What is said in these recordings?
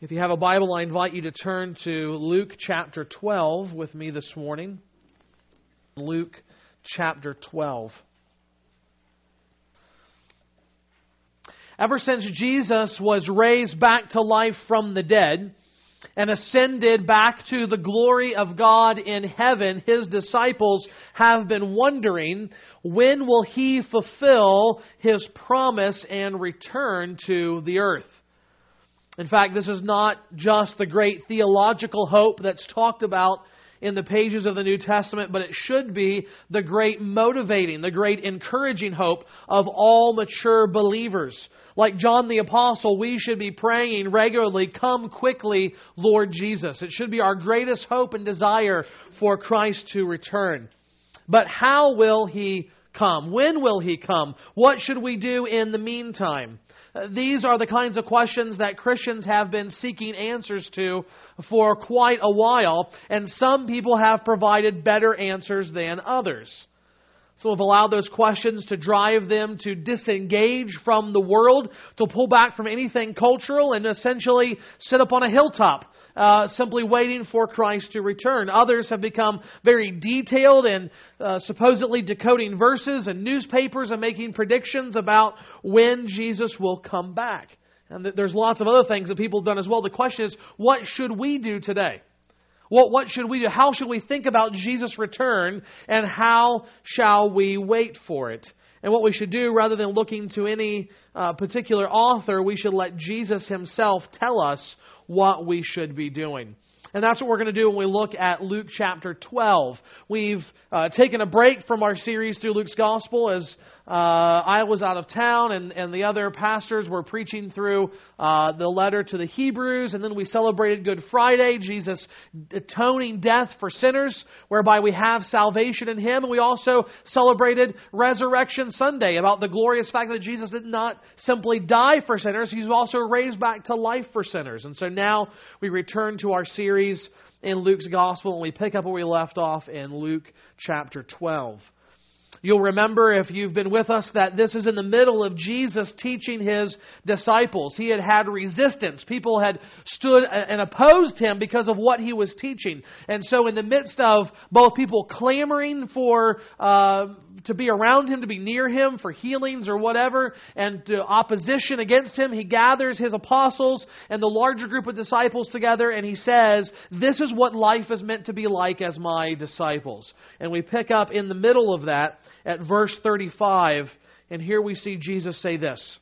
If you have a Bible, I invite you to turn to Luke chapter 12 with me this morning. Luke chapter 12. Ever since Jesus was raised back to life from the dead and ascended back to the glory of God in heaven, his disciples have been wondering when will he fulfill his promise and return to the earth. In fact, this is not just the great theological hope that's talked about in the pages of the New Testament, but it should be the great motivating, the great encouraging hope of all mature believers. Like John the Apostle, we should be praying regularly, Come quickly, Lord Jesus. It should be our greatest hope and desire for Christ to return. But how will He come? When will He come? What should we do in the meantime? These are the kinds of questions that Christians have been seeking answers to for quite a while, and some people have provided better answers than others. Some have allowed those questions to drive them to disengage from the world, to pull back from anything cultural, and essentially sit up on a hilltop uh, simply waiting for Christ to return. Others have become very detailed and uh, supposedly decoding verses and newspapers and making predictions about when Jesus will come back. And there's lots of other things that people have done as well. The question is, what should we do today? What, what should we do? How should we think about Jesus' return and how shall we wait for it? And what we should do, rather than looking to any uh, particular author, we should let Jesus himself tell us what we should be doing. And that's what we're going to do when we look at Luke chapter 12. We've uh, taken a break from our series through Luke's Gospel as uh, I was out of town and, and the other pastors were preaching through uh, the letter to the Hebrews. And then we celebrated Good Friday, Jesus' atoning death for sinners, whereby we have salvation in Him. And we also celebrated Resurrection Sunday about the glorious fact that Jesus did not simply die for sinners, He was also raised back to life for sinners. And so now we return to our series in Luke's Gospel and we pick up where we left off in Luke chapter 12. You'll remember if you've been with us that this is in the middle of Jesus teaching his disciples. He had had resistance. People had stood and opposed him because of what he was teaching. And so in the midst of both people clamoring for, uh, to be around him, to be near him for healings or whatever, and opposition against him, he gathers his apostles and the larger group of disciples together and he says, this is what life is meant to be like as my disciples. And we pick up in the middle of that at verse 35, and here we see Jesus say this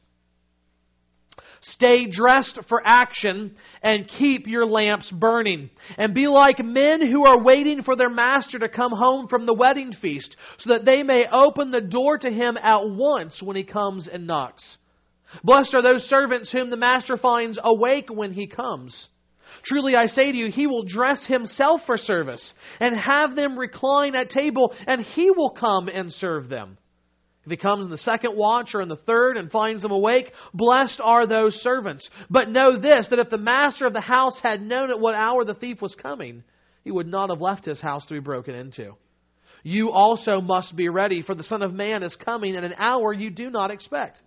Stay dressed for action and keep your lamps burning. And be like men who are waiting for their master to come home from the wedding feast, so that they may open the door to him at once when he comes and knocks. Blessed are those servants whom the master finds awake when he comes. Truly I say to you, he will dress himself for service and have them recline at table, and he will come and serve them. If he comes in the second watch or in the third and finds them awake, blessed are those servants. But know this, that if the master of the house had known at what hour the thief was coming, he would not have left his house to be broken into. You also must be ready, for the Son of Man is coming at an hour you do not expect.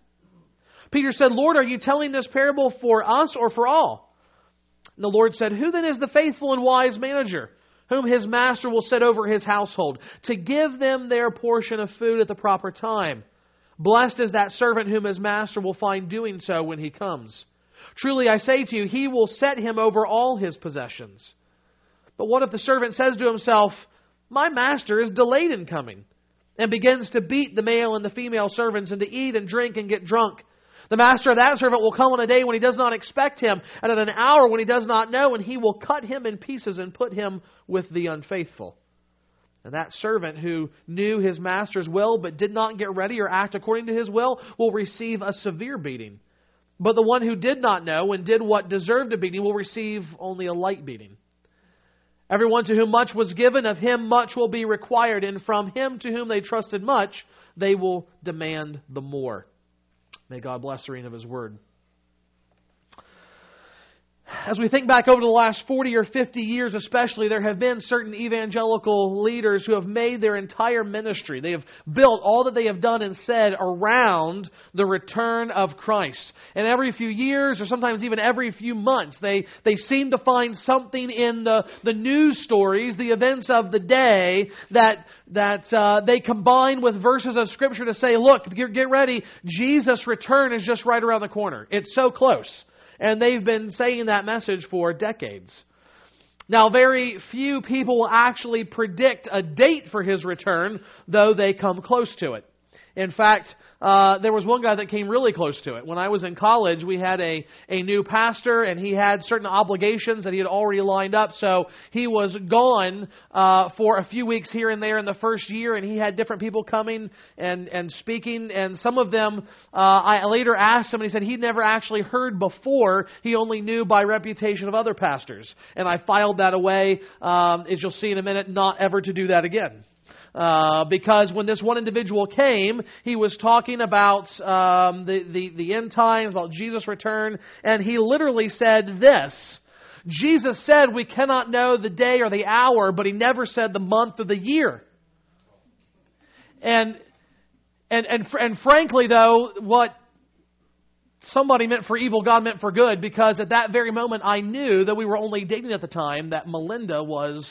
Peter said, Lord, are you telling this parable for us or for all? And the Lord said, Who then is the faithful and wise manager, whom his master will set over his household, to give them their portion of food at the proper time? Blessed is that servant whom his master will find doing so when he comes. Truly I say to you, he will set him over all his possessions. But what if the servant says to himself, My master is delayed in coming, and begins to beat the male and the female servants, and to eat and drink and get drunk? The master of that servant will come on a day when he does not expect him, and at an hour when he does not know, and he will cut him in pieces and put him with the unfaithful. And that servant who knew his master's will but did not get ready or act according to his will will receive a severe beating. But the one who did not know and did what deserved a beating will receive only a light beating. Everyone to whom much was given, of him much will be required, and from him to whom they trusted much, they will demand the more. May God bless the reading of His Word. As we think back over the last 40 or 50 years, especially, there have been certain evangelical leaders who have made their entire ministry. They have built all that they have done and said around the return of Christ. And every few years, or sometimes even every few months, they, they seem to find something in the, the news stories, the events of the day, that, that uh, they combine with verses of Scripture to say, look, get, get ready, Jesus' return is just right around the corner. It's so close. And they've been saying that message for decades. Now, very few people actually predict a date for his return, though they come close to it. In fact, uh, there was one guy that came really close to it. When I was in college, we had a, a new pastor, and he had certain obligations that he had already lined up. So he was gone uh, for a few weeks here and there in the first year, and he had different people coming and, and speaking. And some of them, uh, I later asked him, and he said he'd never actually heard before. He only knew by reputation of other pastors. And I filed that away, um, as you'll see in a minute, not ever to do that again. Uh, because when this one individual came, he was talking about um, the, the, the end times, about Jesus' return, and he literally said this. Jesus said we cannot know the day or the hour, but he never said the month or the year. And and and and frankly though, what somebody meant for evil, God meant for good, because at that very moment I knew that we were only dating at the time that Melinda was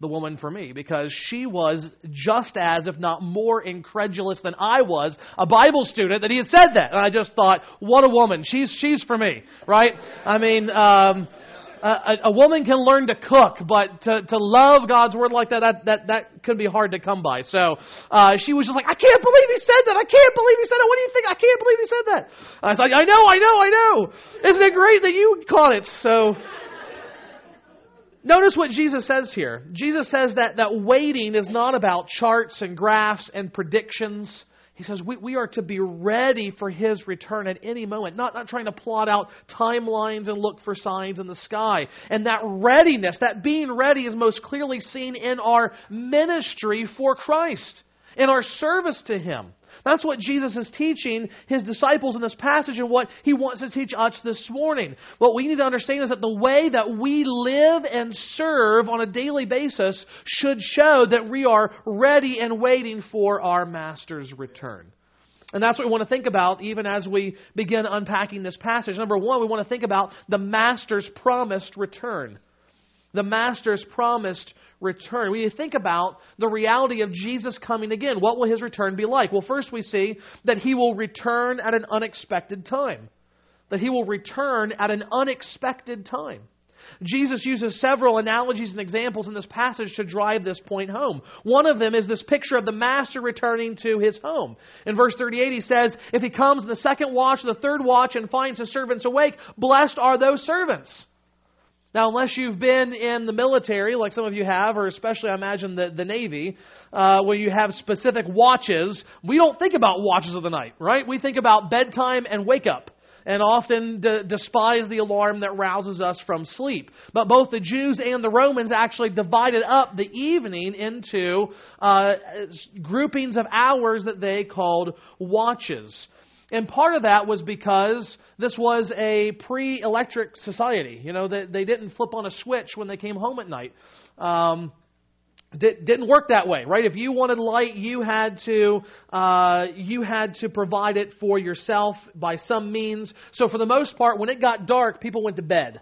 the woman for me because she was just as, if not more, incredulous than I was, a Bible student, that he had said that. And I just thought, what a woman. She's, she's for me, right? I mean, um, a, a woman can learn to cook, but to, to love God's word like that, that, that, that could be hard to come by. So uh, she was just like, I can't believe he said that. I can't believe he said that. What do you think? I can't believe he said that. I was like, I know, I know, I know. Isn't it great that you caught it? So Notice what Jesus says here. Jesus says that, that waiting is not about charts and graphs and predictions. He says we, we are to be ready for his return at any moment, not, not trying to plot out timelines and look for signs in the sky. And that readiness, that being ready, is most clearly seen in our ministry for Christ, in our service to him. That's what Jesus is teaching his disciples in this passage and what he wants to teach us this morning. What we need to understand is that the way that we live and serve on a daily basis should show that we are ready and waiting for our Master's return. And that's what we want to think about even as we begin unpacking this passage. Number one, we want to think about the Master's promised return. The Master's promised return. We think about the reality of Jesus coming again. What will his return be like? Well, first we see that he will return at an unexpected time. That he will return at an unexpected time. Jesus uses several analogies and examples in this passage to drive this point home. One of them is this picture of the master returning to his home. In verse 38, he says, If he comes in the second watch the third watch and finds his servants awake, blessed are those servants. Now, unless you've been in the military, like some of you have, or especially I imagine the, the Navy, uh, where you have specific watches, we don't think about watches of the night, right? We think about bedtime and wake up and often d- despise the alarm that rouses us from sleep. But both the Jews and the Romans actually divided up the evening into uh, groupings of hours that they called watches. And part of that was because this was a pre electric society. You know, they, they didn't flip on a switch when they came home at night. Um, did, didn't work that way, right? If you wanted light, you had to uh, you had to provide it for yourself by some means. So for the most part, when it got dark, people went to bed.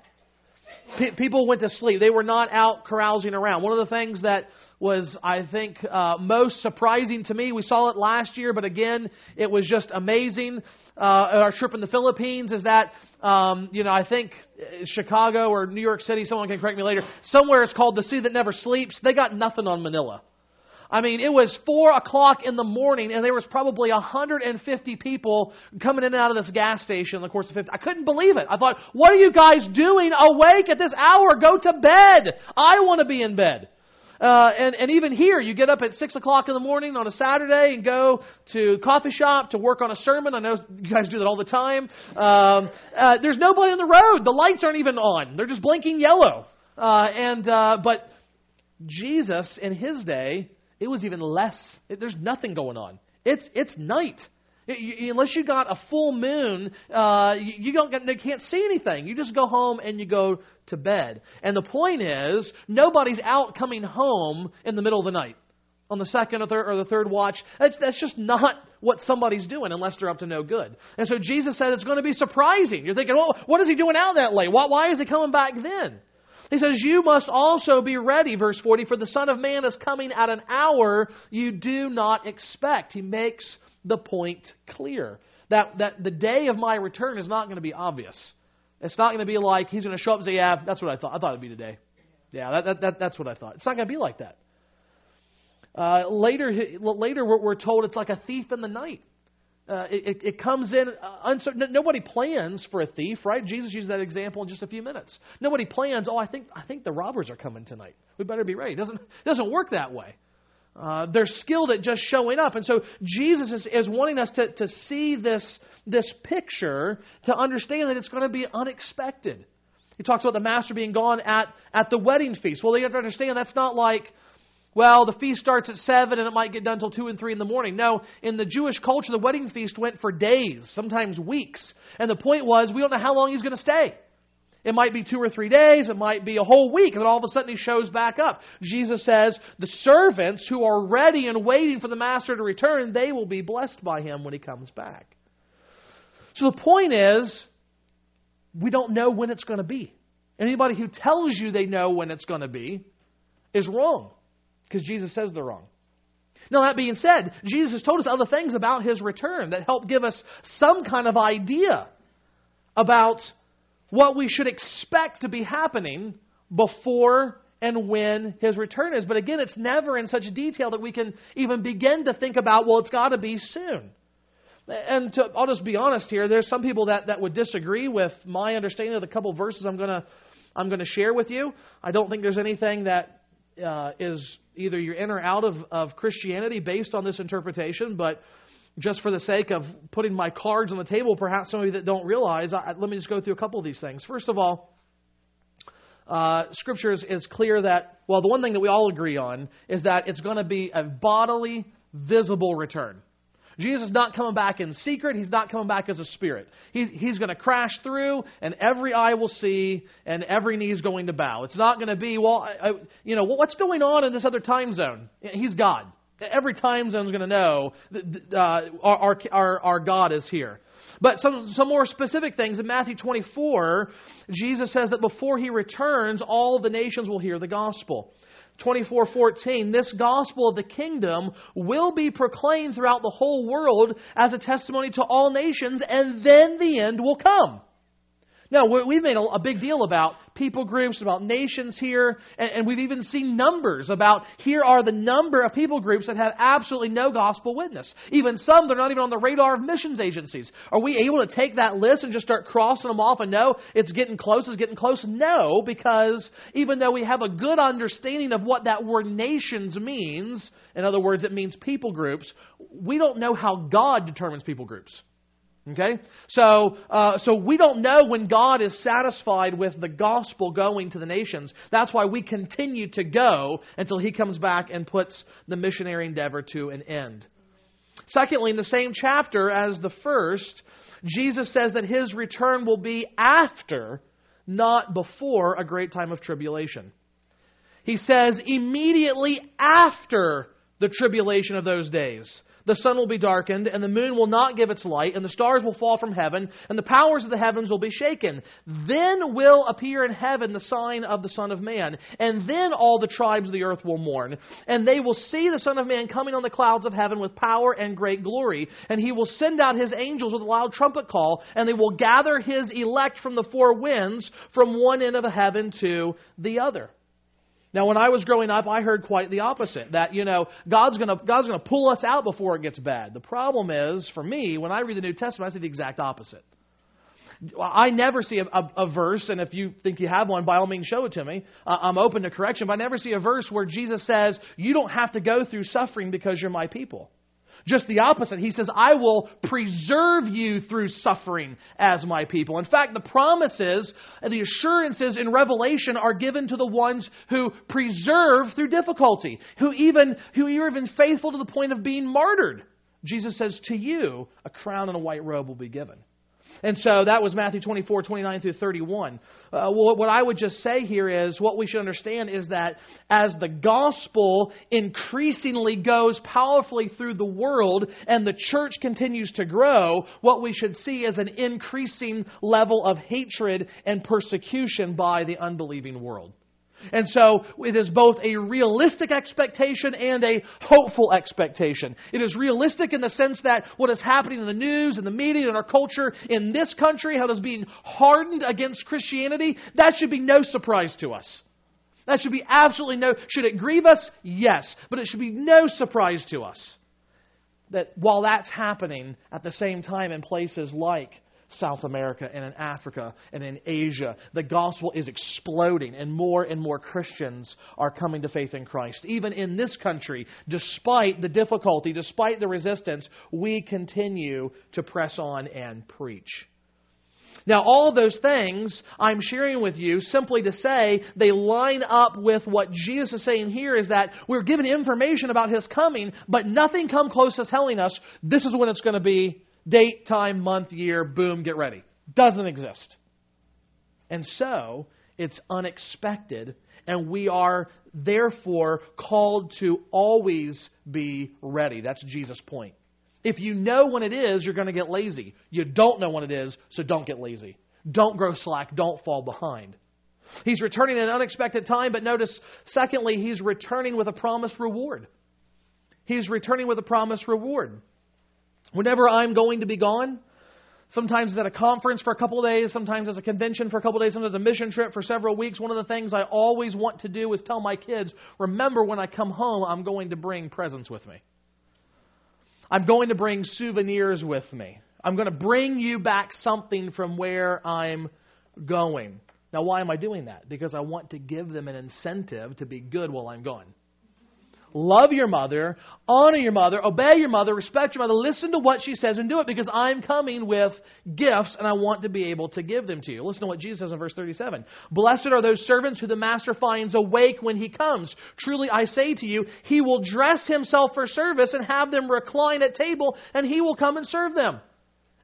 P- people went to sleep. They were not out carousing around. One of the things that was, I think, uh, most surprising to me. We saw it last year, but again, it was just amazing. Uh, our trip in the Philippines is that, um, you know, I think Chicago or New York City, someone can correct me later, somewhere it's called the Sea That Never Sleeps. They got nothing on Manila. I mean, it was four o'clock in the morning, and there was probably 150 people coming in and out of this gas station in the course of 50. I couldn't believe it. I thought, what are you guys doing awake at this hour? Go to bed. I want to be in bed. Uh, and, and even here, you get up at 6 o'clock in the morning on a Saturday and go to coffee shop to work on a sermon. I know you guys do that all the time. Um, uh, there's nobody on the road. The lights aren't even on. They're just blinking yellow. Uh, and, uh, but Jesus, in his day, it was even less. It, there's nothing going on. It's, it's night. Unless you got a full moon, uh, you, you don't get, they can't see anything. You just go home and you go to bed. And the point is, nobody's out coming home in the middle of the night on the second or third, or the third watch. That's, that's just not what somebody's doing unless they're up to no good. And so Jesus said it's going to be surprising. You're thinking, well, what is he doing out that late? Why, why is he coming back then? He says, You must also be ready, verse 40, for the Son of Man is coming at an hour you do not expect. He makes the point clear that, that the day of my return is not going to be obvious. It's not going to be like he's going to show up and say, Yeah, that's what I thought. I thought it'd be today. Yeah, that, that, that, that's what I thought. It's not going to be like that. Uh, later, later we're, we're told it's like a thief in the night. Uh, it, it, comes in uh, uncertain. Nobody plans for a thief, right? Jesus used that example in just a few minutes. Nobody plans. Oh, I think I think the robbers are coming tonight. We better be ready. It doesn't it doesn't work that way. Uh, they're skilled at just showing up, and so Jesus is, is wanting us to to see this this picture to understand that it's going to be unexpected. He talks about the master being gone at at the wedding feast. Well, you have to understand that's not like well, the feast starts at 7 and it might get done until 2 and 3 in the morning. No, in the Jewish culture, the wedding feast went for days, sometimes weeks. And the point was, we don't know how long he's going to stay. It might be two or three days, it might be a whole week, and then all of a sudden he shows back up. Jesus says, The servants who are ready and waiting for the master to return, they will be blessed by him when he comes back. So the point is, we don't know when it's going to be. Anybody who tells you they know when it's going to be is wrong because Jesus says they're wrong. Now, that being said, Jesus has told us other things about his return that help give us some kind of idea about what we should expect to be happening before and when his return is. But again, it's never in such detail that we can even begin to think about, well, it's got to be soon. And to, I'll just be honest here, there's some people that, that would disagree with my understanding of the couple verses I'm going to I'm going to share with you. I don't think there's anything that uh, is either you're in or out of, of Christianity based on this interpretation, but just for the sake of putting my cards on the table, perhaps some of you that don't realize, I, let me just go through a couple of these things. First of all, uh, Scripture is, is clear that, well, the one thing that we all agree on is that it's going to be a bodily, visible return. Jesus is not coming back in secret. He's not coming back as a spirit. He, he's going to crash through, and every eye will see, and every knee is going to bow. It's not going to be, well, I, I, you know, what's going on in this other time zone? He's God. Every time zone is going to know that uh, our, our, our God is here. But some, some more specific things. In Matthew 24, Jesus says that before he returns, all the nations will hear the gospel. 24:14 This gospel of the kingdom will be proclaimed throughout the whole world as a testimony to all nations and then the end will come. Now, we've made a big deal about people groups, about nations here, and we've even seen numbers about here are the number of people groups that have absolutely no gospel witness. Even some they're not even on the radar of missions agencies. Are we able to take that list and just start crossing them off and know it's getting close, it's getting close? No, because even though we have a good understanding of what that word nations means, in other words, it means people groups, we don't know how God determines people groups. Okay? So, uh, so we don't know when God is satisfied with the gospel going to the nations. That's why we continue to go until He comes back and puts the missionary endeavor to an end. Secondly, in the same chapter as the first, Jesus says that His return will be after, not before, a great time of tribulation. He says immediately after the tribulation of those days the sun will be darkened, and the moon will not give its light, and the stars will fall from heaven, and the powers of the heavens will be shaken. Then will appear in heaven the sign of the Son of Man, and then all the tribes of the earth will mourn, and they will see the Son of Man coming on the clouds of heaven with power and great glory, and he will send out his angels with a loud trumpet call, and they will gather his elect from the four winds, from one end of the heaven to the other. Now, when I was growing up, I heard quite the opposite. That, you know, God's going to God's gonna pull us out before it gets bad. The problem is, for me, when I read the New Testament, I see the exact opposite. I never see a, a, a verse, and if you think you have one, by all means show it to me. Uh, I'm open to correction, but I never see a verse where Jesus says, You don't have to go through suffering because you're my people. Just the opposite. He says, I will preserve you through suffering as my people. In fact, the promises and the assurances in Revelation are given to the ones who preserve through difficulty, who even, who are even faithful to the point of being martyred Jesus says, To you, a crown and a white robe will be given. And so that was Matthew 24, 29 through 31. Uh, what I would just say here is what we should understand is that as the gospel increasingly goes powerfully through the world and the church continues to grow, what we should see is an increasing level of hatred and persecution by the unbelieving world. And so it is both a realistic expectation and a hopeful expectation. It is realistic in the sense that what is happening in the news and the media and our culture in this country, how it is being hardened against Christianity, that should be no surprise to us. That should be absolutely no. Should it grieve us? Yes. But it should be no surprise to us that while that's happening at the same time in places like South America and in Africa and in Asia. The gospel is exploding, and more and more Christians are coming to faith in Christ. Even in this country, despite the difficulty, despite the resistance, we continue to press on and preach. Now, all those things I'm sharing with you simply to say they line up with what Jesus is saying here is that we're given information about His coming, but nothing come close to telling us this is when it's going to be, date, time, month, year, boom, get ready. Doesn't exist. And so, it's unexpected, and we are therefore called to always be ready. That's Jesus' point. If you know when it is, you're going to get lazy. You don't know when it is, so don't get lazy. Don't grow slack. Don't fall behind. He's returning at an unexpected time, but notice, secondly, he's returning with a promised reward. He's returning with a promised reward. Whenever I'm going to be gone, sometimes it's at a conference for a couple of days, sometimes it's a convention for a couple of days, sometimes a mission trip for several weeks. One of the things I always want to do is tell my kids, remember when I come home, I'm going to bring presents with me. I'm going to bring souvenirs with me. I'm going to bring you back something from where I'm going. Now, why am I doing that? Because I want to give them an incentive to be good while I'm gone love your mother, honor your mother, obey your mother, respect your mother, listen to what she says and do it because I'm coming with gifts and I want to be able to give them to you. Listen to what Jesus says in verse 37. Blessed are those servants who the master finds awake when he comes. Truly I say to you, he will dress himself for service and have them recline at table and he will come and serve them.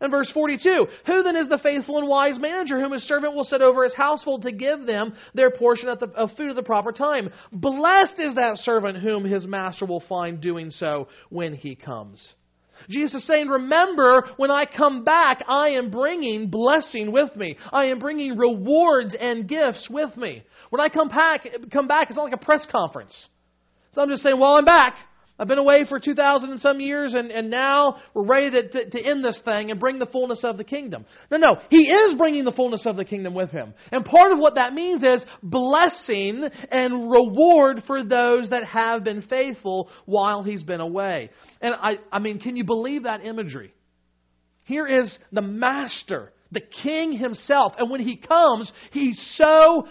And verse 42, Who then is the faithful and wise manager whom his servant will set over his household to give them their portion of, the, of food at the proper time? Blessed is that servant whom his master will find doing so when he comes. Jesus is saying, Remember, when I come back, I am bringing blessing with me. I am bringing rewards and gifts with me. When I come back, come back, it's not like a press conference. So I'm just saying, Well, I'm back. I've been away for 2,000 and some years, and, and now we're ready to, to, to end this thing and bring the fullness of the kingdom. No, no. He is bringing the fullness of the kingdom with him. And part of what that means is blessing and reward for those that have been faithful while he's been away. And I, I mean, can you believe that imagery? Here is the master the king himself. And when he comes, he's so,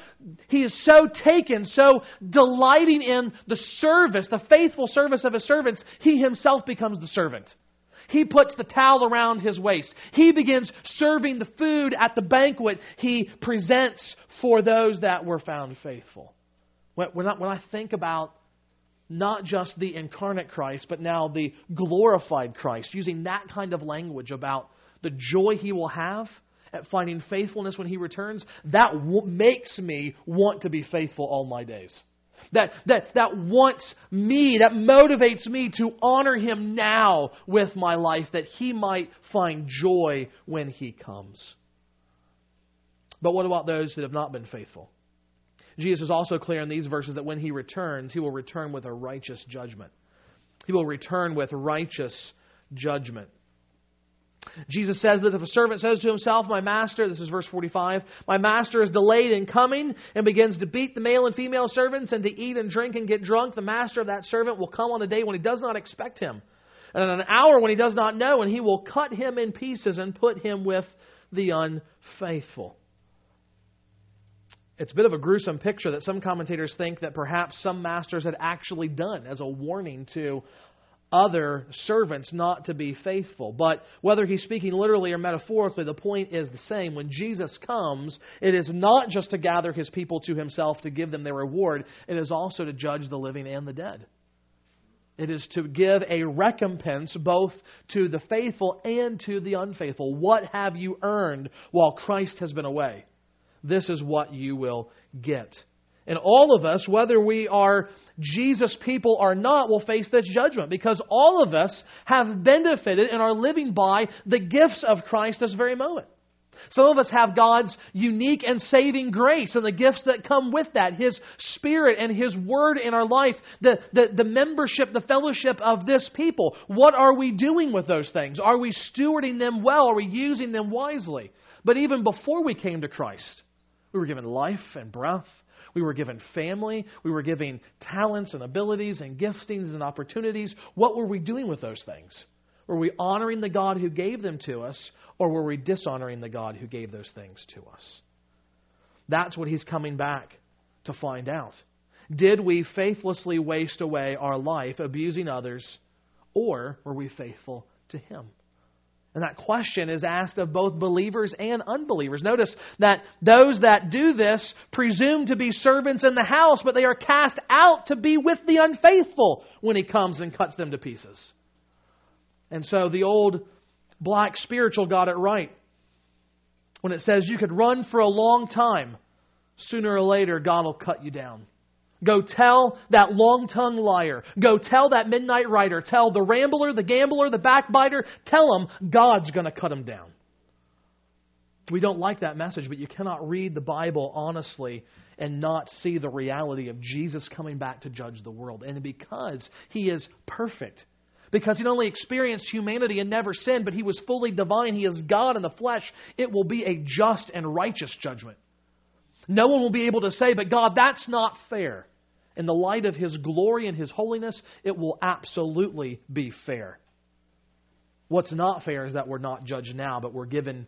he is so taken, so delighting in the service, the faithful service of his servants, he himself becomes the servant. He puts the towel around his waist. He begins serving the food at the banquet he presents for those that were found faithful. When, I, when I think about not just the incarnate Christ, but now the glorified Christ, using that kind of language about the joy he will have, at finding faithfulness when He returns, that w- makes me want to be faithful all my days. That, that, that wants me, that motivates me to honor Him now with my life, that He might find joy when He comes. But what about those that have not been faithful? Jesus is also clear in these verses that when He returns, He will return with a righteous judgment. He will return with righteous judgment. Jesus says that if a servant says to himself, My master, this is verse 45, my master is delayed in coming and begins to beat the male and female servants and to eat and drink and get drunk, the master of that servant will come on a day when he does not expect him, and in an hour when he does not know, and he will cut him in pieces and put him with the unfaithful. It's a bit of a gruesome picture that some commentators think that perhaps some masters had actually done as a warning to other servants not to be faithful. But whether he's speaking literally or metaphorically, the point is the same. When Jesus comes, it is not just to gather his people to himself to give them their reward, it is also to judge the living and the dead. It is to give a recompense both to the faithful and to the unfaithful. What have you earned while Christ has been away? This is what you will get. And all of us, whether we are Jesus people or not, will face this judgment because all of us have benefited and are living by the gifts of Christ this very moment. Some of us have God's unique and saving grace and the gifts that come with that, His Spirit and His Word in our life, the, the, the membership, the fellowship of this people. What are we doing with those things? Are we stewarding them well? Are we using them wisely? But even before we came to Christ, we were given life and breath. We were given family. We were given talents and abilities and giftings and opportunities. What were we doing with those things? Were we honoring the God who gave them to us, or were we dishonoring the God who gave those things to us? That's what he's coming back to find out. Did we faithlessly waste away our life abusing others, or were we faithful to him? And that question is asked of both believers and unbelievers. Notice that those that do this presume to be servants in the house, but they are cast out to be with the unfaithful when he comes and cuts them to pieces. And so the old black spiritual got it right. When it says you could run for a long time, sooner or later God will cut you down. Go tell that long tongued liar. Go tell that midnight rider. Tell the rambler, the gambler, the backbiter. Tell them God's going to cut them down. We don't like that message, but you cannot read the Bible honestly and not see the reality of Jesus coming back to judge the world. And because He is perfect, because he not only experienced humanity and never sinned, but he was fully divine. He is God in the flesh. It will be a just and righteous judgment. No one will be able to say, but God, that's not fair. In the light of his glory and his holiness, it will absolutely be fair. What's not fair is that we're not judged now, but we're given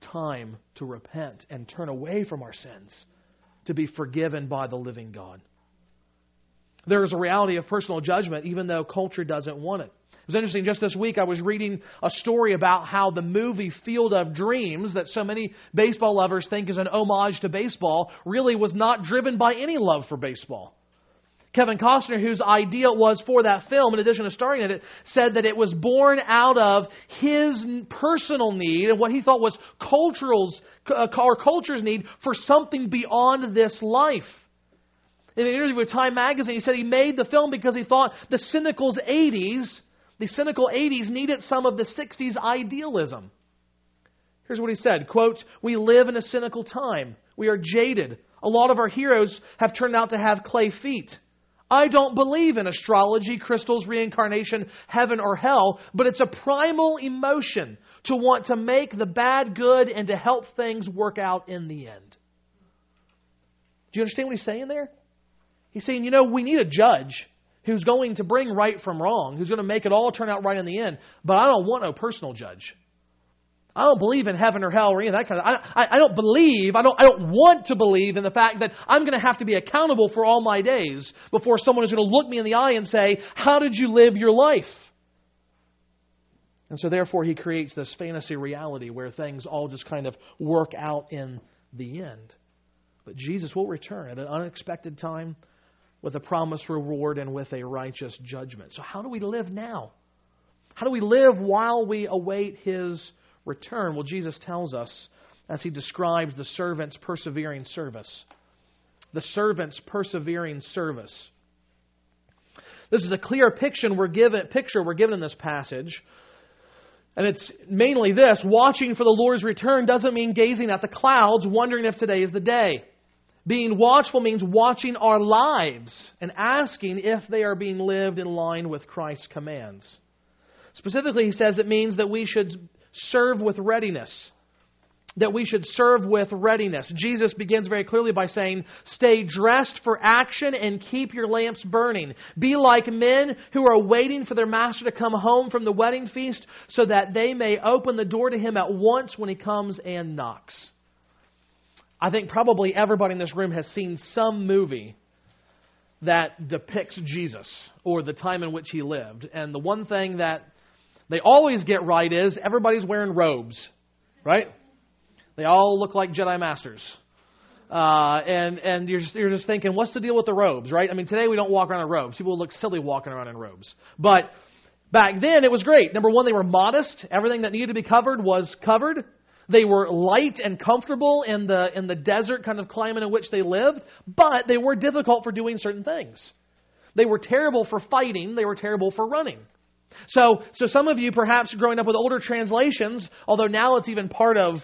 time to repent and turn away from our sins to be forgiven by the living God. There is a reality of personal judgment, even though culture doesn't want it. It was interesting, just this week I was reading a story about how the movie Field of Dreams, that so many baseball lovers think is an homage to baseball, really was not driven by any love for baseball. Kevin Costner, whose idea it was for that film, in addition to starring in it, said that it was born out of his personal need and what he thought was cultural's, uh, our culture's need for something beyond this life. In an interview with Time Magazine, he said he made the film because he thought the cynical's 80s, the cynical 80s, needed some of the 60s idealism. Here's what he said quote, We live in a cynical time. We are jaded. A lot of our heroes have turned out to have clay feet. I don't believe in astrology, crystals, reincarnation, heaven, or hell, but it's a primal emotion to want to make the bad good and to help things work out in the end. Do you understand what he's saying there? He's saying, you know, we need a judge who's going to bring right from wrong, who's going to make it all turn out right in the end. But I don't want no personal judge. I don't believe in heaven or hell or any of that kind of. I, I, I don't believe. I don't. I don't want to believe in the fact that I'm going to have to be accountable for all my days before someone is going to look me in the eye and say, "How did you live your life?" And so, therefore, he creates this fantasy reality where things all just kind of work out in the end. But Jesus will return at an unexpected time with a promised reward and with a righteous judgment. So, how do we live now? How do we live while we await his return? Well, Jesus tells us as he describes the servant's persevering service. The servant's persevering service. This is a clear picture we're given, picture we're given in this passage. And it's mainly this watching for the Lord's return doesn't mean gazing at the clouds, wondering if today is the day. Being watchful means watching our lives and asking if they are being lived in line with Christ's commands. Specifically, he says it means that we should serve with readiness. That we should serve with readiness. Jesus begins very clearly by saying, Stay dressed for action and keep your lamps burning. Be like men who are waiting for their master to come home from the wedding feast so that they may open the door to him at once when he comes and knocks. I think probably everybody in this room has seen some movie that depicts Jesus or the time in which he lived. And the one thing that they always get right is everybody's wearing robes, right? They all look like Jedi Masters. Uh, and and you're just, you're just thinking, what's the deal with the robes, right? I mean, today we don't walk around in robes. People look silly walking around in robes. But back then it was great. Number one, they were modest. Everything that needed to be covered was covered. They were light and comfortable in the in the desert kind of climate in which they lived, but they were difficult for doing certain things. They were terrible for fighting. They were terrible for running. So, so some of you, perhaps growing up with older translations, although now it's even part of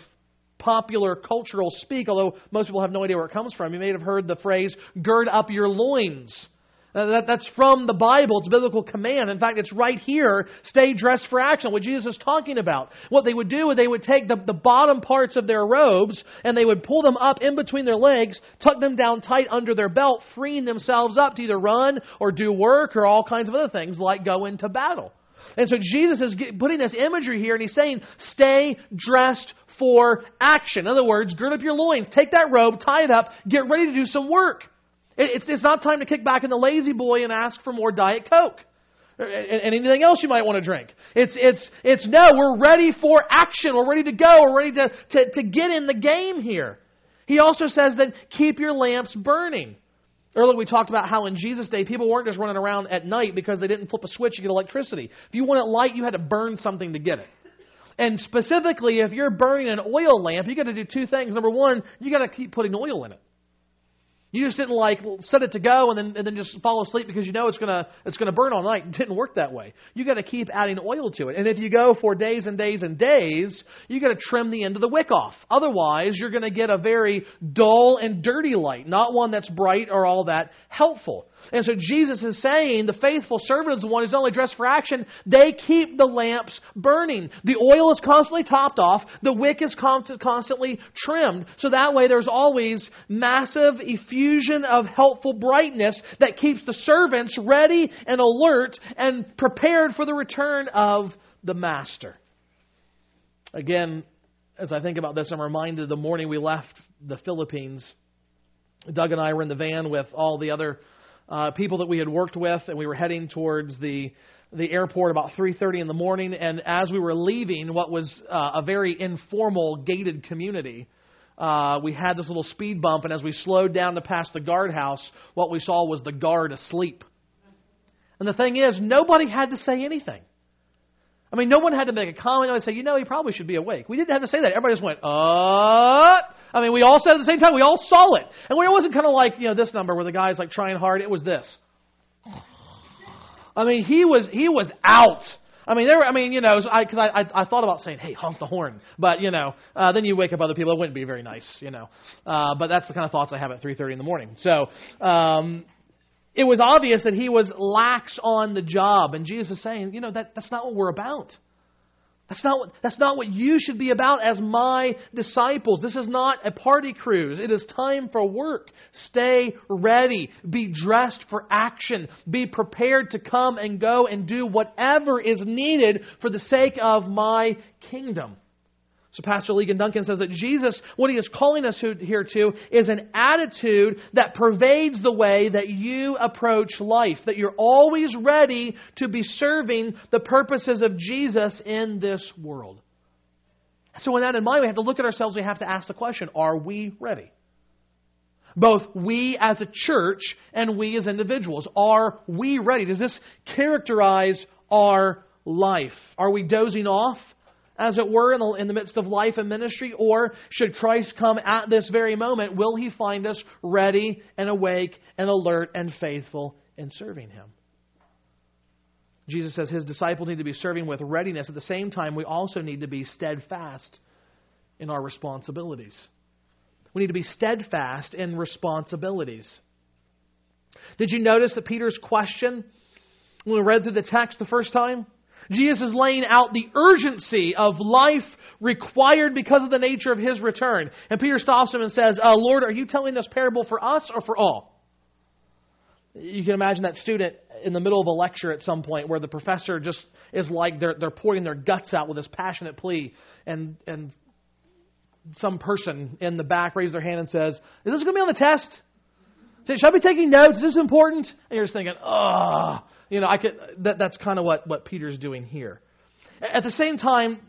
popular cultural speak, although most people have no idea where it comes from, you may have heard the phrase, gird up your loins. That, that's from the Bible. It's biblical command. In fact, it's right here. Stay dressed for action. What Jesus is talking about. What they would do is they would take the, the bottom parts of their robes and they would pull them up in between their legs, tuck them down tight under their belt, freeing themselves up to either run or do work or all kinds of other things like go into battle. And so Jesus is putting this imagery here and he's saying, stay dressed for action. In other words, gird up your loins, take that robe, tie it up, get ready to do some work. It's, it's not time to kick back in the La-Z-Boy and ask for more Diet Coke. And anything else you might want to drink. It's, it's, it's no, we're ready for action. We're ready to go. We're ready to, to, to get in the game here. He also says that keep your lamps burning. Earlier we talked about how in Jesus' day people weren't just running around at night because they didn't flip a switch to get electricity. If you wanted light, you had to burn something to get it. And specifically, if you're burning an oil lamp, you got to do two things. Number one, you got to keep putting oil in it. You just didn't like set it to go and then and then just fall asleep because you know it's gonna it's gonna burn all night. It didn't work that way. You got to keep adding oil to it. And if you go for days and days and days, you got to trim the end of the wick off. Otherwise, you're to get a very dull and dirty light, not one that's bright or all that helpful. And so Jesus is saying the faithful servant is the one who's only dressed for action, they keep the lamps burning. The oil is constantly topped off, the wick is constantly trimmed. So that way there's always massive effusion of helpful brightness that keeps the servants ready and alert and prepared for the return of the master. Again, as I think about this, I'm reminded the morning we left the Philippines. Doug and I were in the van with all the other uh, people that we had worked with, and we were heading towards the the airport about 3:30 in the morning. And as we were leaving, what was uh, a very informal gated community, uh, we had this little speed bump, and as we slowed down to pass the guardhouse, what we saw was the guard asleep. And the thing is, nobody had to say anything. I mean, no one had to make a comment. I would say, you know, he probably should be awake. We didn't have to say that. Everybody just went, uh. I mean, we all said at the same time. We all saw it. And it wasn't kind of like, you know, this number where the guy's like trying hard. It was this. I mean, he was, he was out. I mean, there. Were, I mean, you know, because I, I, I, thought about saying, "Hey, honk the horn," but you know, uh, then you wake up other people. It wouldn't be very nice, you know. Uh, but that's the kind of thoughts I have at 3:30 in the morning. So, um, it was obvious that he was lax on the job, and Jesus is saying, you know, that that's not what we're about. That's not, what, that's not what you should be about as my disciples. This is not a party cruise. It is time for work. Stay ready. Be dressed for action. Be prepared to come and go and do whatever is needed for the sake of my kingdom. So Pastor Ligon Duncan says that Jesus, what he is calling us here to, is an attitude that pervades the way that you approach life. That you're always ready to be serving the purposes of Jesus in this world. So with that in mind, we have to look at ourselves, we have to ask the question, are we ready? Both we as a church and we as individuals. Are we ready? Does this characterize our life? Are we dozing off? As it were, in the, in the midst of life and ministry? Or should Christ come at this very moment, will he find us ready and awake and alert and faithful in serving him? Jesus says his disciples need to be serving with readiness. At the same time, we also need to be steadfast in our responsibilities. We need to be steadfast in responsibilities. Did you notice that Peter's question when we read through the text the first time? Jesus is laying out the urgency of life required because of the nature of his return. And Peter stops him and says, uh, Lord, are you telling this parable for us or for all? You can imagine that student in the middle of a lecture at some point where the professor just is like they're, they're pouring their guts out with this passionate plea, and, and some person in the back raises their hand and says, Is this going to be on the test? Should I be taking notes? Is this important? And you're just thinking, oh, you know, I could. That, that's kind of what what Peter's doing here. At the same time,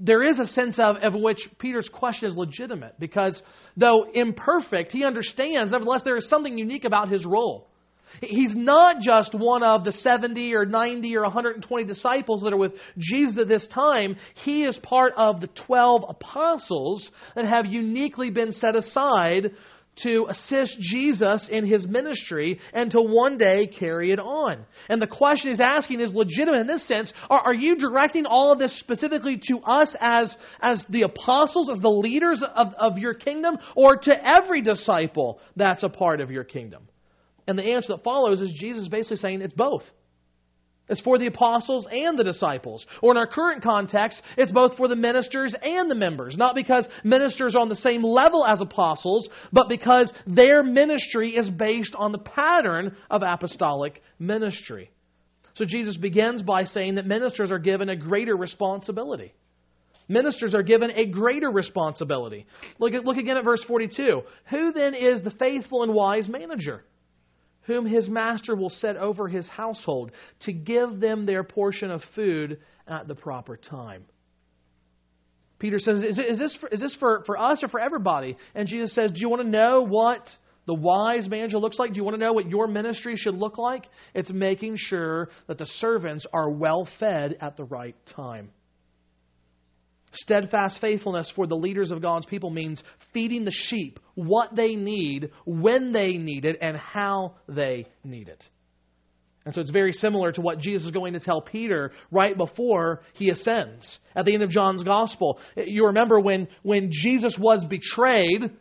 there is a sense of, of which Peter's question is legitimate because though imperfect, he understands, nevertheless, there is something unique about his role. He's not just one of the 70 or 90 or 120 disciples that are with Jesus at this time. He is part of the 12 apostles that have uniquely been set aside to assist Jesus in his ministry and to one day carry it on. And the question he's asking is legitimate in this sense. Are, are, you directing all of this specifically to us as, as the apostles, as the leaders of, of your kingdom, or to every disciple that's a part of your kingdom? And the answer that follows is Jesus basically saying it's both. It's for the apostles and the disciples. Or in our current context, it's both for the ministers and the members. Not because ministers are on the same level as apostles, but because their ministry is based on the pattern of apostolic ministry. So Jesus begins by saying that ministers are given a greater responsibility. Ministers are given a greater responsibility. Look, at, look again at verse 42. Who then is the faithful and wise manager? Whom his master will set over his household to give them their portion of food at the proper time. Peter says, Is, is this, for, is this for, for us or for everybody? And Jesus says, Do you want to know what the wise manager looks like? Do you want to know what your ministry should look like? It's making sure that the servants are well fed at the right time. Steadfast faithfulness for the leaders of God's people means feeding the sheep what they need, when they need it, and how they need it. And so it's very similar to what Jesus is going to tell Peter right before he ascends. At the end of John's Gospel, you remember when, when Jesus was betrayed,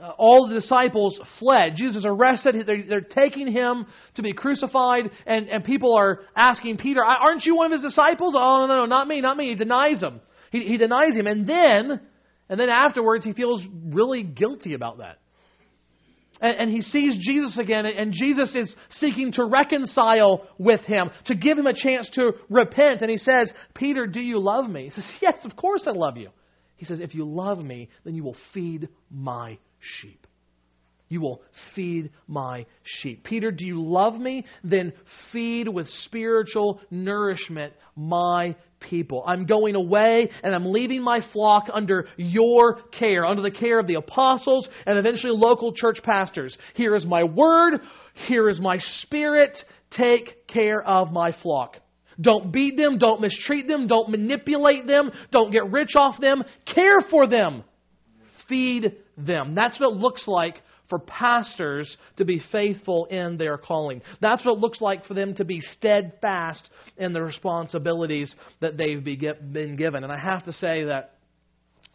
uh, all the disciples fled. Jesus arrested. They're, they're, taking him to be crucified, and, and people are asking Peter, Aren't you one of his disciples? Oh, no, no, no, not me, not me. He denies them. He, he denies him. And then, and then afterwards, he feels really guilty about that. And, and he sees Jesus again, and Jesus is seeking to reconcile with him, to give him a chance to repent. And he says, Peter, do you love me? He says, Yes, of course I love you. He says, If you love me, then you will feed my sheep. You will feed my sheep. Peter, do you love me? Then feed with spiritual nourishment my people. I'm going away and I'm leaving my flock under your care, under the care of the apostles and eventually local church pastors. Here is my word. Here is my spirit. Take care of my flock. Don't beat them. Don't mistreat them. Don't manipulate them. Don't get rich off them. Care for them. Feed them. That's what it looks like for pastors to be faithful in their calling. That's what it looks like for them to be steadfast in the responsibilities that they've been given. And I have to say that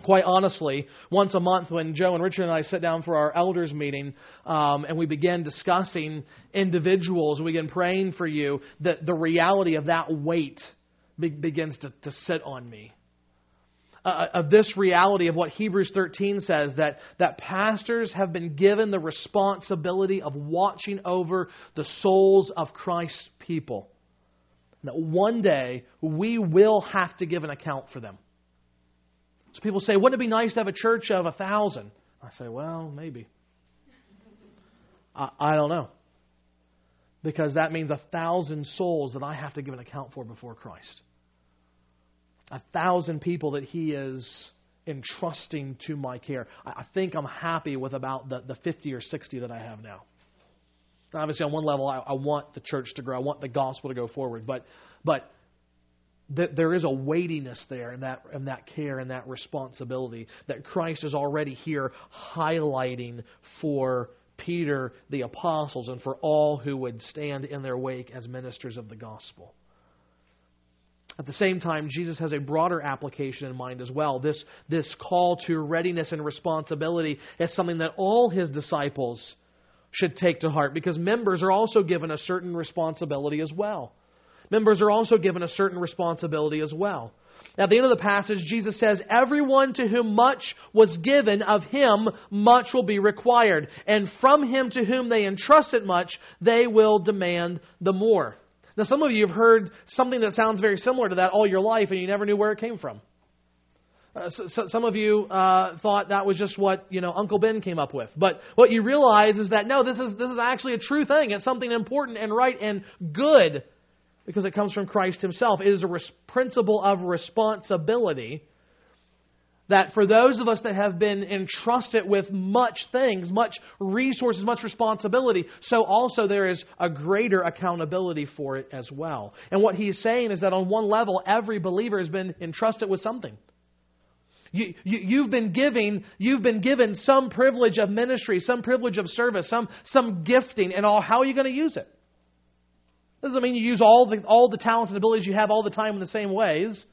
quite honestly, once a month when Joe and Richard and I sit down for our elders meeting um, and we begin discussing individuals, we begin praying for you, that the reality of that weight be- begins to, to sit on me uh, of this reality of what Hebrews 13 says that, that pastors have been given the responsibility of watching over the souls of Christ's people. That one day we will have to give an account for them. So people say, wouldn't it be nice to have a church of a thousand? I say, well, maybe. I, I don't know. Because that means a thousand souls that I have to give an account for before Christ a thousand people that He is entrusting to my care. I think I'm happy with about the, the 50 or 60 that I have now. Obviously, on one level, I, I want the church to grow. I want the gospel to go forward. But, but th- there is a weightiness there in that, in that care and that responsibility that Christ is already here highlighting for Peter, the apostles, and for all who would stand in their wake as ministers of the gospel. At the same time, Jesus has a broader application in mind as well. This, this call to readiness and responsibility is something that all his disciples should take to heart because members are also given a certain responsibility as well. Members are also given a certain responsibility as well. At the end of the passage, Jesus says, Everyone to whom much was given, of him much will be required. And from him to whom they entrusted much, they will demand the more. Now, some of you have heard something that sounds very similar to that all your life, and you never knew where it came from. Uh, so, so some of you uh, thought that was just what you know Uncle Ben came up with, but what you realize is that no, this is this is actually a true thing. It's something important and right and good because it comes from Christ Himself. It is a res- principle of responsibility that for those of us that have been entrusted with much things, much resources, much responsibility, so also there is a greater accountability for it as well. And what he's saying is that on one level, every believer has been entrusted with something. You, you, have been giving, you've been given some privilege of ministry, some privilege of service, some, some gifting, and all. How are you going to use it? Doesn't mean you use all the all the talents and abilities you have all the time in the same ways.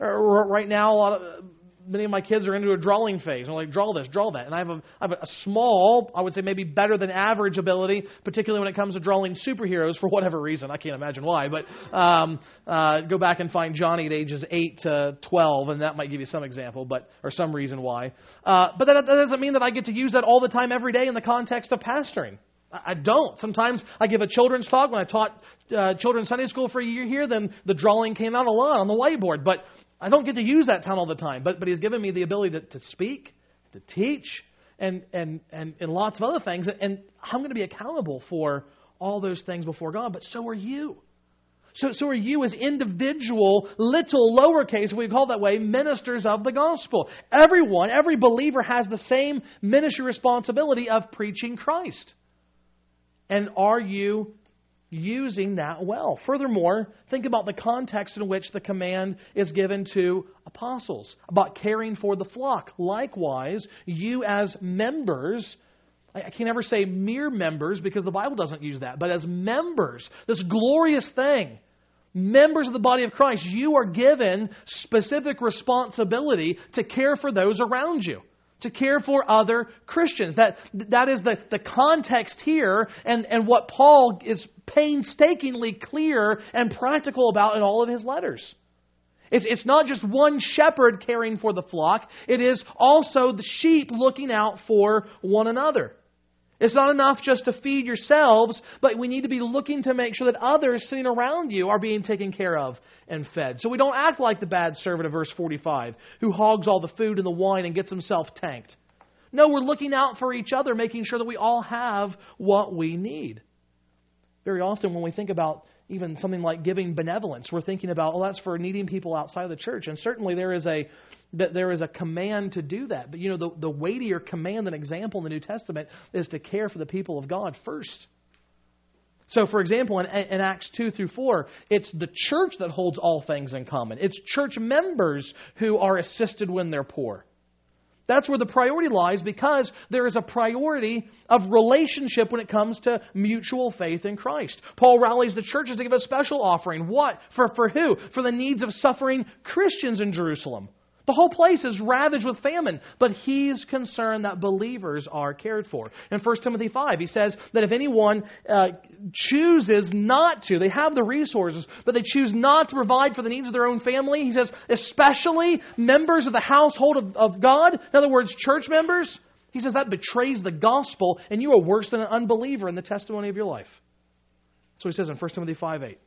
Uh, right now, a lot of many of my kids are into a drawing phase. I'm like, draw this, draw that. And I have, a, I have a small, I would say maybe better than average ability, particularly when it comes to drawing superheroes for whatever reason. I can't imagine why. But um, uh, go back and find Johnny at ages 8 to 12, and that might give you some example, but or some reason why. Uh, but that, that doesn't mean that I get to use that all the time, every day in the context of pastoring. I don't. Sometimes I give a children's talk. When I taught uh, children's Sunday school for a year here, then the drawing came out a lot on the whiteboard. But I don't get to use that tongue all the time, but, but He's given me the ability to, to speak, to teach, and, and, and, and lots of other things. And I'm going to be accountable for all those things before God, but so are you. So, so are you as individual, little, lowercase, we call that way, ministers of the gospel. Everyone, every believer has the same ministry responsibility of preaching Christ. And are you using that well. Furthermore, think about the context in which the command is given to apostles about caring for the flock. Likewise, you as members, I can never say mere members because the Bible doesn't use that, but as members, this glorious thing, members of the body of Christ, you are given specific responsibility to care for those around you to care for other Christians. That, that is the, the context here and, and what Paul is painstakingly clear and practical about in all of his letters. It's, it's not just one shepherd caring for the flock, it is also the sheep looking out for one another. It's not enough just to feed yourselves, but we need to be looking to make sure that others sitting around you are being taken care of and fed. So we don't act like the bad servant of verse 45 who hogs all the food and the wine and gets himself tanked. No, we're looking out for each other, making sure that we all have what we need. Very often, when we think about even something like giving benevolence, we're thinking about, well, that's for needing people outside of the church. And certainly there is a that there is a command to do that. But you know, the, the weightier command and example in the New Testament is to care for the people of God first. So, for example, in, in, Acts 2 through 4, it's the church that holds all things in common. It's church members who are assisted when they're poor. That's where the priority lies because there is a priority of relationship when it comes to mutual faith in Christ. Paul rallies the churches to give a special offering. What? For, for who? For the needs of suffering Christians in Jerusalem. The whole place is ravaged with famine, but he's concerned that believers are cared for. In 1 Timothy 5, he says that if anyone uh, chooses not to, they have the resources, but they choose not to provide for the needs of their own family, he says, especially members of the household of, of God, in other words, church members, he says that betrays the gospel, and you are worse than an unbeliever in the testimony of your life. So he says in 1 Timothy 5 8.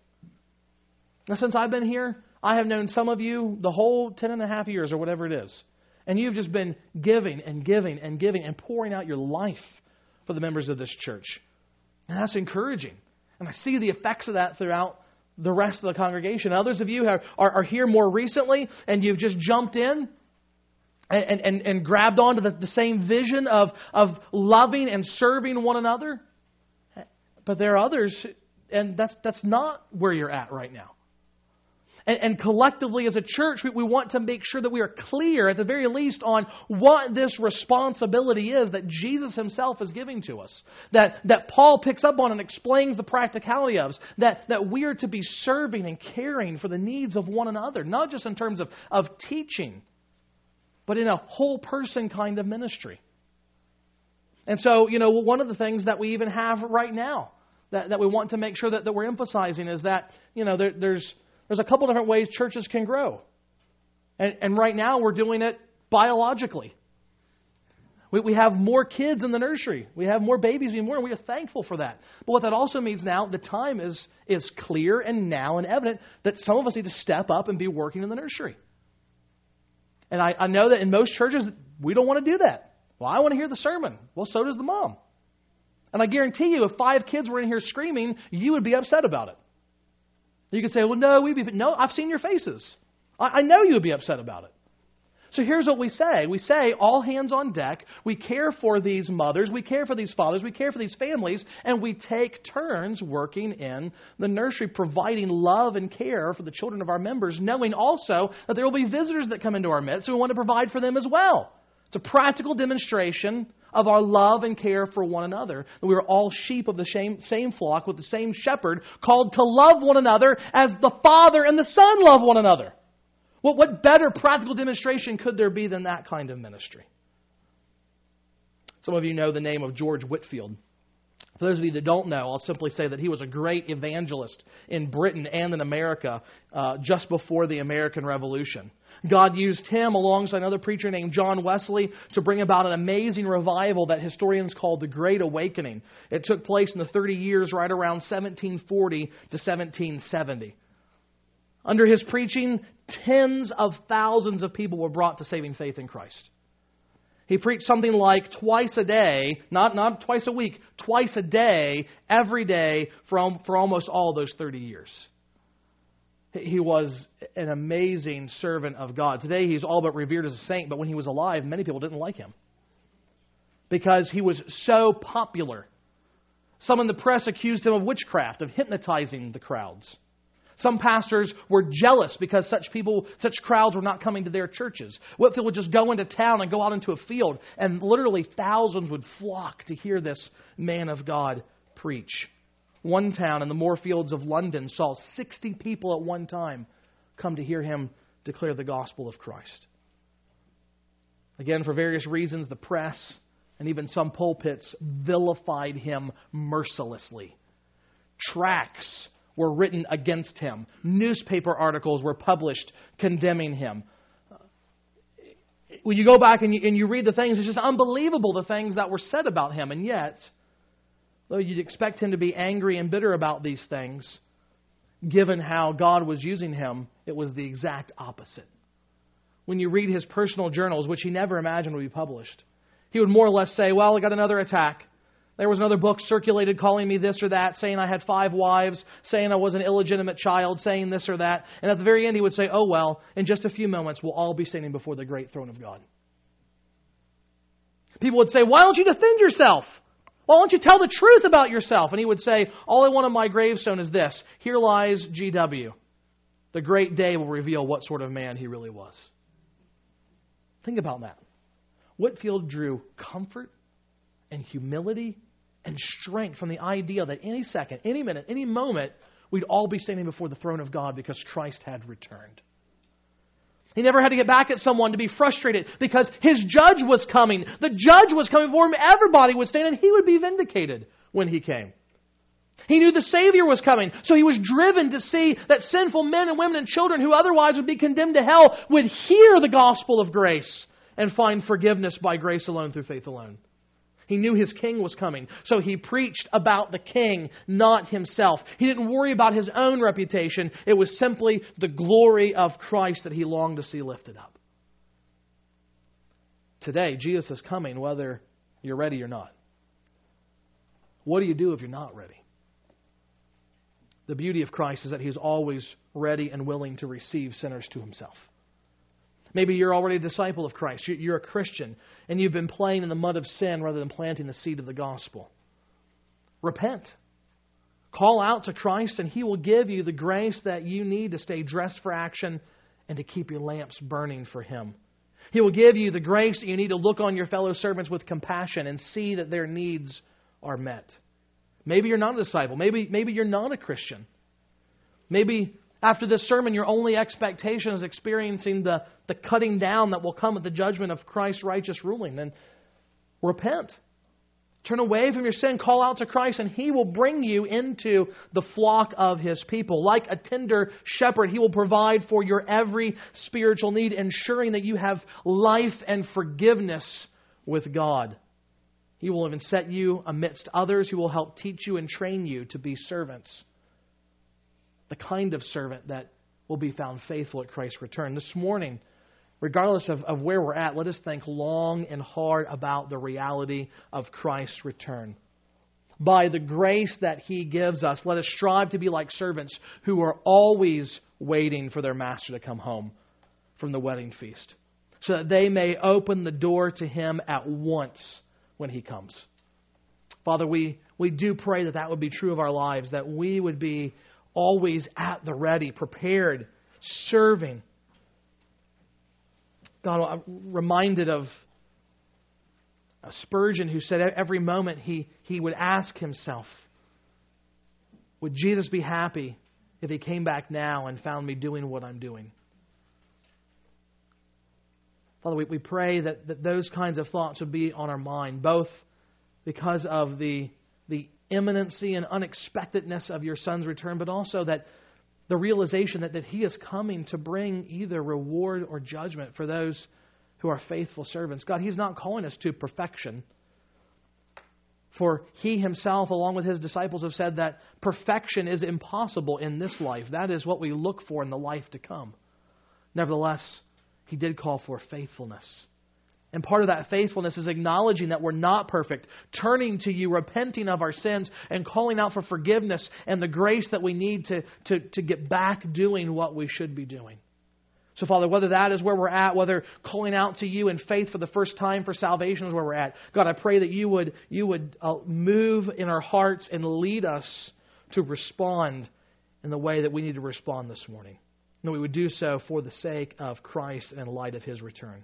Now, since I've been here, I have known some of you the whole ten and a half years or whatever it is. And you've just been giving and giving and giving and pouring out your life for the members of this church. And that's encouraging. And I see the effects of that throughout the rest of the congregation. Others of you are, are, are here more recently and you've just jumped in and, and, and grabbed onto the, the same vision of, of loving and serving one another. But there are others, and that's, that's not where you're at right now. And, and collectively as a church, we, we want to make sure that we are clear, at the very least, on what this responsibility is that Jesus himself is giving to us. That, that Paul picks up on and explains the practicality of. That, that we are to be serving and caring for the needs of one another, not just in terms of, of teaching, but in a whole person kind of ministry. And so, you know, one of the things that we even have right now that, that we want to make sure that, that we're emphasizing is that, you know, there, there's there's a couple different ways churches can grow. And, and right now we're doing it biologically. We, we have more kids in the nursery. We have more babies being born. We are thankful for that. But what that also means now, the time is, is clear and now and evident that some of us need to step up and be working in the nursery. And I, I know that in most churches, we don't want to do that. Well, I want to hear the sermon. Well, so does the mom. And I guarantee you, if five kids were in here screaming, you would be upset about it. You could say, well, no, we'd be, no, I've seen your faces. I, I know you would be upset about it. So here's what we say. We say, all hands on deck. We care for these mothers. We care for these fathers. We care for these families. And we take turns working in the nursery, providing love and care for the children of our members, knowing also that there will be visitors that come into our midst. So we want to provide for them as well. It's a practical demonstration of our love and care for one another. We are all sheep of the same, same flock with the same shepherd, called to love one another as the Father and the Son love one another. What, what better practical demonstration could there be than that kind of ministry? Some of you know the name of George Whitefield. For those of you that don't know, I'll simply say that he was a great evangelist in Britain and in America uh, just before the American Revolution. God used him alongside another preacher named John Wesley to bring about an amazing revival that historians call the Great Awakening. It took place in the 30 years right around 1740 to 1770. Under his preaching, tens of thousands of people were brought to saving faith in Christ. He preached something like twice a day, not, not twice a week, twice a day, every day for, for almost all those 30 years. He was an amazing servant of God. Today he's all but revered as a saint, but when he was alive, many people didn't like him because he was so popular. Some in the press accused him of witchcraft, of hypnotizing the crowds. Some pastors were jealous because such people, such crowds were not coming to their churches. Whitefield would just go into town and go out into a field, and literally thousands would flock to hear this man of God preach. One town in the Moorfields of London saw 60 people at one time come to hear him declare the gospel of Christ. Again, for various reasons, the press and even some pulpits vilified him mercilessly. Tracts were written against him. Newspaper articles were published condemning him. When you go back and you, and you read the things, it's just unbelievable the things that were said about him. And yet, though you'd expect him to be angry and bitter about these things, given how God was using him, it was the exact opposite. When you read his personal journals, which he never imagined would be published, he would more or less say, Well, I got another attack. There was another book circulated calling me this or that, saying I had five wives, saying I was an illegitimate child, saying this or that. And at the very end, he would say, Oh, well, in just a few moments, we'll all be standing before the great throne of God. People would say, Why don't you defend yourself? Why don't you tell the truth about yourself? And he would say, All I want on my gravestone is this Here lies GW. The great day will reveal what sort of man he really was. Think about that. Whitefield drew comfort and humility and strength from the idea that any second, any minute, any moment, we'd all be standing before the throne of God because Christ had returned. He never had to get back at someone to be frustrated because his judge was coming. The judge was coming for him. Everybody would stand and he would be vindicated when he came. He knew the Savior was coming, so he was driven to see that sinful men and women and children who otherwise would be condemned to hell would hear the gospel of grace and find forgiveness by grace alone through faith alone. He knew his king was coming. So he preached about the king, not himself. He didn't worry about his own reputation. It was simply the glory of Christ that he longed to see lifted up. Today, Jesus is coming whether you're ready or not. What do you do if you're not ready? The beauty of Christ is that he's always ready and willing to receive sinners to himself. Maybe you're already a disciple of Christ. You're a Christian, and you've been playing in the mud of sin rather than planting the seed of the gospel. Repent. Call out to Christ, and He will give you the grace that you need to stay dressed for action and to keep your lamps burning for Him. He will give you the grace that you need to look on your fellow servants with compassion and see that their needs are met. Maybe you're not a disciple. Maybe, maybe you're not a Christian. Maybe after this sermon, your only expectation is experiencing the, the cutting down that will come at the judgment of Christ's righteous ruling. Then repent. Turn away from your sin, call out to Christ, and He will bring you into the flock of His people. Like a tender shepherd, He will provide for your every spiritual need, ensuring that you have life and forgiveness with God. He will even set you amidst others who will help teach you and train you to be servants the kind of servant that will be found faithful at Christ's return. This morning, regardless of, of where we're at, let us think long and hard about the reality of Christ's return. by the grace that He gives us. Let us strive to be like servants who are always waiting for their master to come home from the wedding feast, so that they may open the door to Him at once when He comes. Father, we, we do pray that that would be true of our lives, that we would be always at the ready, prepared, serving. God, I'm reminded of a Spurgeon who said every moment he, he would ask himself, Would Jesus be happy if he came back now and found me doing what I'm doing? Father, we, we pray that, that those kinds of thoughts would be on our mind, both because of the, the imminency and unexpectedness of your Son's return, but also that the realization that, that He is coming to bring either reward or judgment for those who are faithful servants. God, He's not calling us to perfection. For He Himself, along with His disciples, have said that perfection is impossible in this life. That is what we look for in the life to come. Nevertheless, He did call for faithfulness. And part of that faithfulness is acknowledging that we're not perfect, turning to you, repenting of our sins, and calling out for forgiveness and the grace that we need to, to, to get back doing what we should be doing. So, Father, whether that is where we're at, whether calling out to you in faith for the first time for salvation is where we're at, God, I pray that you would, you would uh, move in our hearts and lead us to respond in the way that we need to respond this morning. And we would do so for the sake of Christ and in light of his return.